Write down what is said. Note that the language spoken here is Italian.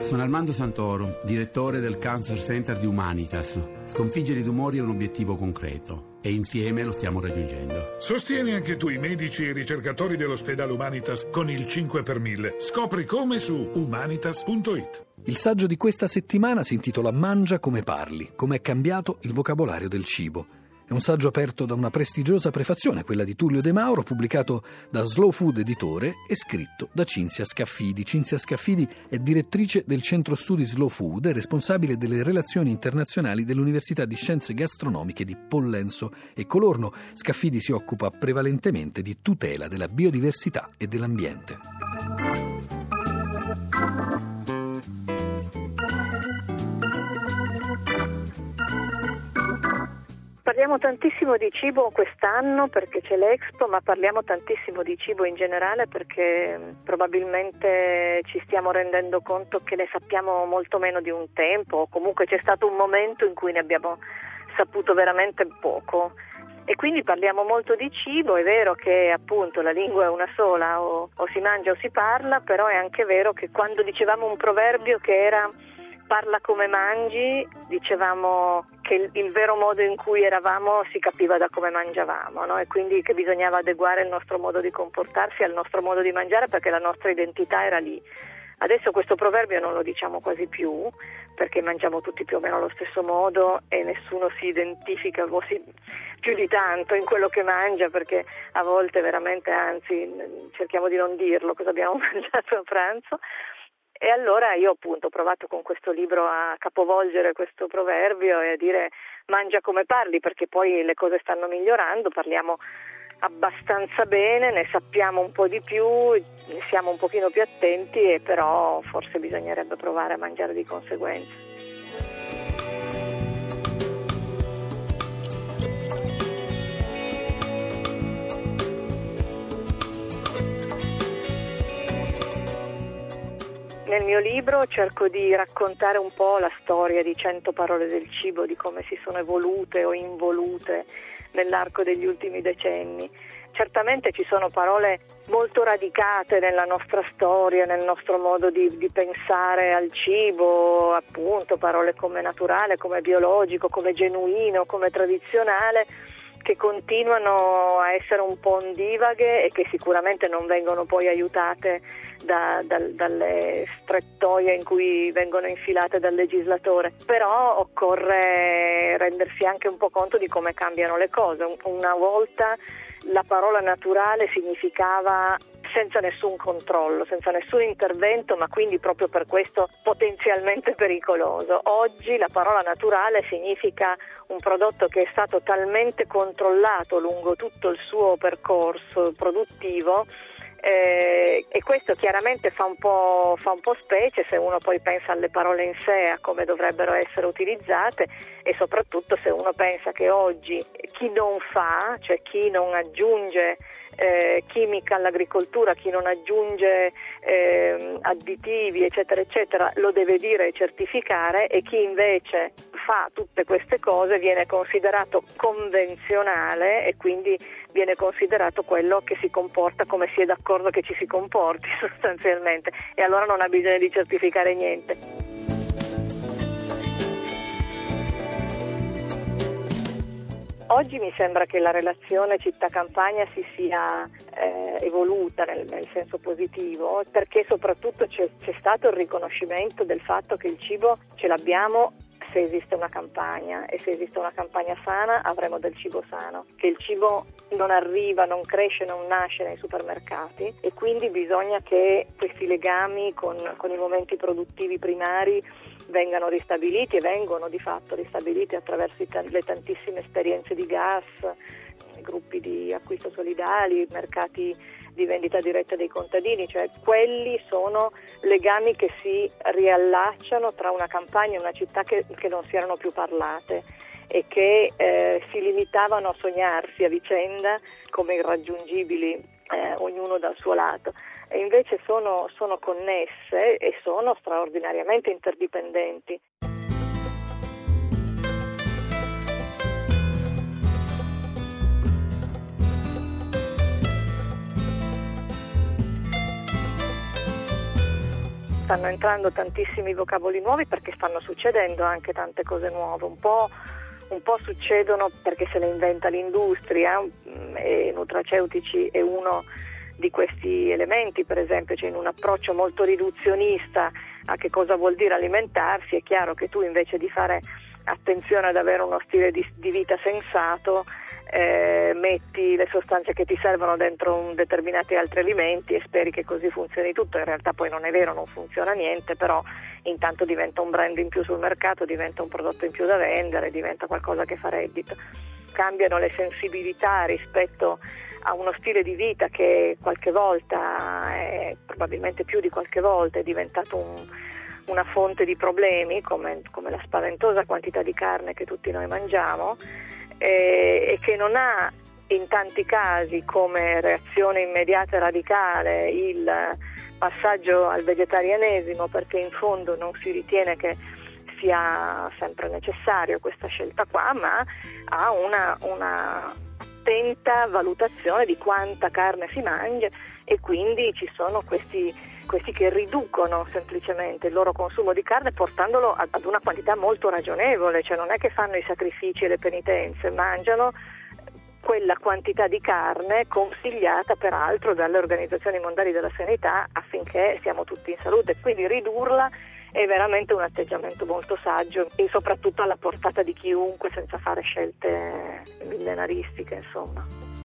Sono Armando Santoro, direttore del Cancer Center di Humanitas. Sconfiggere i tumori è un obiettivo concreto e insieme lo stiamo raggiungendo. Sostieni anche tu i medici e i ricercatori dell'ospedale Humanitas con il 5 per 1000. Scopri come su humanitas.it. Il saggio di questa settimana si intitola Mangia come parli, come è cambiato il vocabolario del cibo. È un saggio aperto da una prestigiosa prefazione, quella di Tullio De Mauro, pubblicato da Slow Food Editore e scritto da Cinzia Scaffidi. Cinzia Scaffidi è direttrice del Centro Studi Slow Food e responsabile delle relazioni internazionali dell'Università di Scienze Gastronomiche di Pollenzo e Colorno. Scaffidi si occupa prevalentemente di tutela della biodiversità e dell'ambiente. Parliamo tantissimo di cibo quest'anno perché c'è l'Expo, ma parliamo tantissimo di cibo in generale perché mm, probabilmente ci stiamo rendendo conto che ne sappiamo molto meno di un tempo, o comunque c'è stato un momento in cui ne abbiamo saputo veramente poco. E quindi parliamo molto di cibo, è vero che appunto la lingua è una sola, o, o si mangia o si parla, però è anche vero che quando dicevamo un proverbio che era parla come mangi, dicevamo che il, il, vero modo in cui eravamo si capiva da come mangiavamo no? e quindi che bisognava adeguare il nostro modo di comportarsi al nostro modo di mangiare perché la nostra identità era lì. Adesso questo proverbio non lo diciamo quasi più perché mangiamo tutti più o meno allo stesso modo e nessuno si identifica più di tanto in quello che mangia perché a volte veramente anzi cerchiamo di non dirlo cosa abbiamo mangiato a pranzo e allora io appunto ho provato con questo libro a capovolgere questo proverbio e a dire mangia come parli perché poi le cose stanno migliorando, parliamo abbastanza bene, ne sappiamo un po' di più, siamo un pochino più attenti e però forse bisognerebbe provare a mangiare di conseguenza. Nel mio libro cerco di raccontare un po' la storia di cento parole del cibo, di come si sono evolute o involute nell'arco degli ultimi decenni. Certamente ci sono parole molto radicate nella nostra storia, nel nostro modo di, di, pensare al cibo, appunto parole come naturale, come biologico, come genuino, come tradizionale, che continuano a essere un po' ondivaghe e che sicuramente non vengono poi aiutate da, da, dalle strettoie in cui vengono infilate dal legislatore, però occorre rendersi anche un po' conto di come cambiano le cose. Una volta la parola naturale significava senza nessun controllo, senza nessun intervento, ma quindi proprio per questo potenzialmente pericoloso. Oggi la parola naturale significa un prodotto che è stato talmente controllato lungo tutto il suo percorso produttivo eh, e questo chiaramente fa un, fa un, po', specie se uno poi pensa alle parole in sé, a come dovrebbero essere utilizzate e soprattutto se uno pensa che oggi chi non fa, cioè chi non aggiunge eh, chimica all'agricoltura, chi non aggiunge eh, additivi eccetera eccetera lo deve dire e certificare e chi invece fa tutte queste cose viene considerato convenzionale e quindi viene considerato quello che si comporta come si è d'accordo che ci si comporti sostanzialmente e allora non ha bisogno di certificare niente. Oggi mi sembra che la relazione città-campagna si sia eh, evoluta nel, nel, senso positivo perché soprattutto c'è, c'è stato il riconoscimento del fatto che il cibo ce l'abbiamo se esiste una campagna e se esiste una campagna sana avremo del cibo sano, che il cibo non arriva, non cresce, non nasce nei supermercati e quindi bisogna che questi legami con, con i momenti produttivi primari vengano ristabiliti e vengono di fatto ristabiliti attraverso le tantissime esperienze di gas, gruppi di acquisto solidali, mercati di vendita diretta dei contadini, cioè quelli sono legami che si riallacciano tra una campagna e una città che, che non si erano più parlate e che eh, si limitavano a sognarsi a vicenda come irraggiungibili, eh, ognuno dal suo lato e invece sono, sono connesse e sono straordinariamente interdipendenti. Stanno entrando tantissimi vocaboli nuovi perché stanno succedendo anche tante cose nuove, un po', un po succedono perché se le inventa l'industria mm, e nutraceutici è uno di questi elementi, per esempio, cioè in un approccio molto riduzionista a che cosa vuol dire alimentarsi, è chiaro che tu invece di fare attenzione ad avere uno stile di, di vita sensato, eh, metti le sostanze che ti servono dentro determinati altri alimenti e speri che così funzioni tutto, in realtà poi non è vero, non funziona niente, però intanto diventa un brand in più sul mercato, diventa un prodotto in più da vendere, diventa qualcosa che fa reddito. Cambiano le sensibilità rispetto a uno stile di vita che qualche volta, è, probabilmente più di qualche volta, è diventato un, una fonte di problemi come, come la spaventosa quantità di carne che tutti noi mangiamo eh, e che non ha in tanti casi come reazione immediata e radicale il passaggio al vegetarianesimo perché in fondo non si ritiene che sia sempre necessario questa scelta qua, ma ha una, una attenta valutazione di quanta carne si mangia e quindi ci sono questi questi che riducono semplicemente il loro consumo di carne portandolo ad una quantità molto ragionevole, cioè non è che fanno i sacrifici e le penitenze, mangiano quella quantità di carne consigliata peraltro dalle organizzazioni mondiali della sanità affinché siamo tutti in salute, quindi ridurla è veramente un atteggiamento molto saggio e soprattutto alla portata di chiunque senza fare scelte millenaristiche insomma.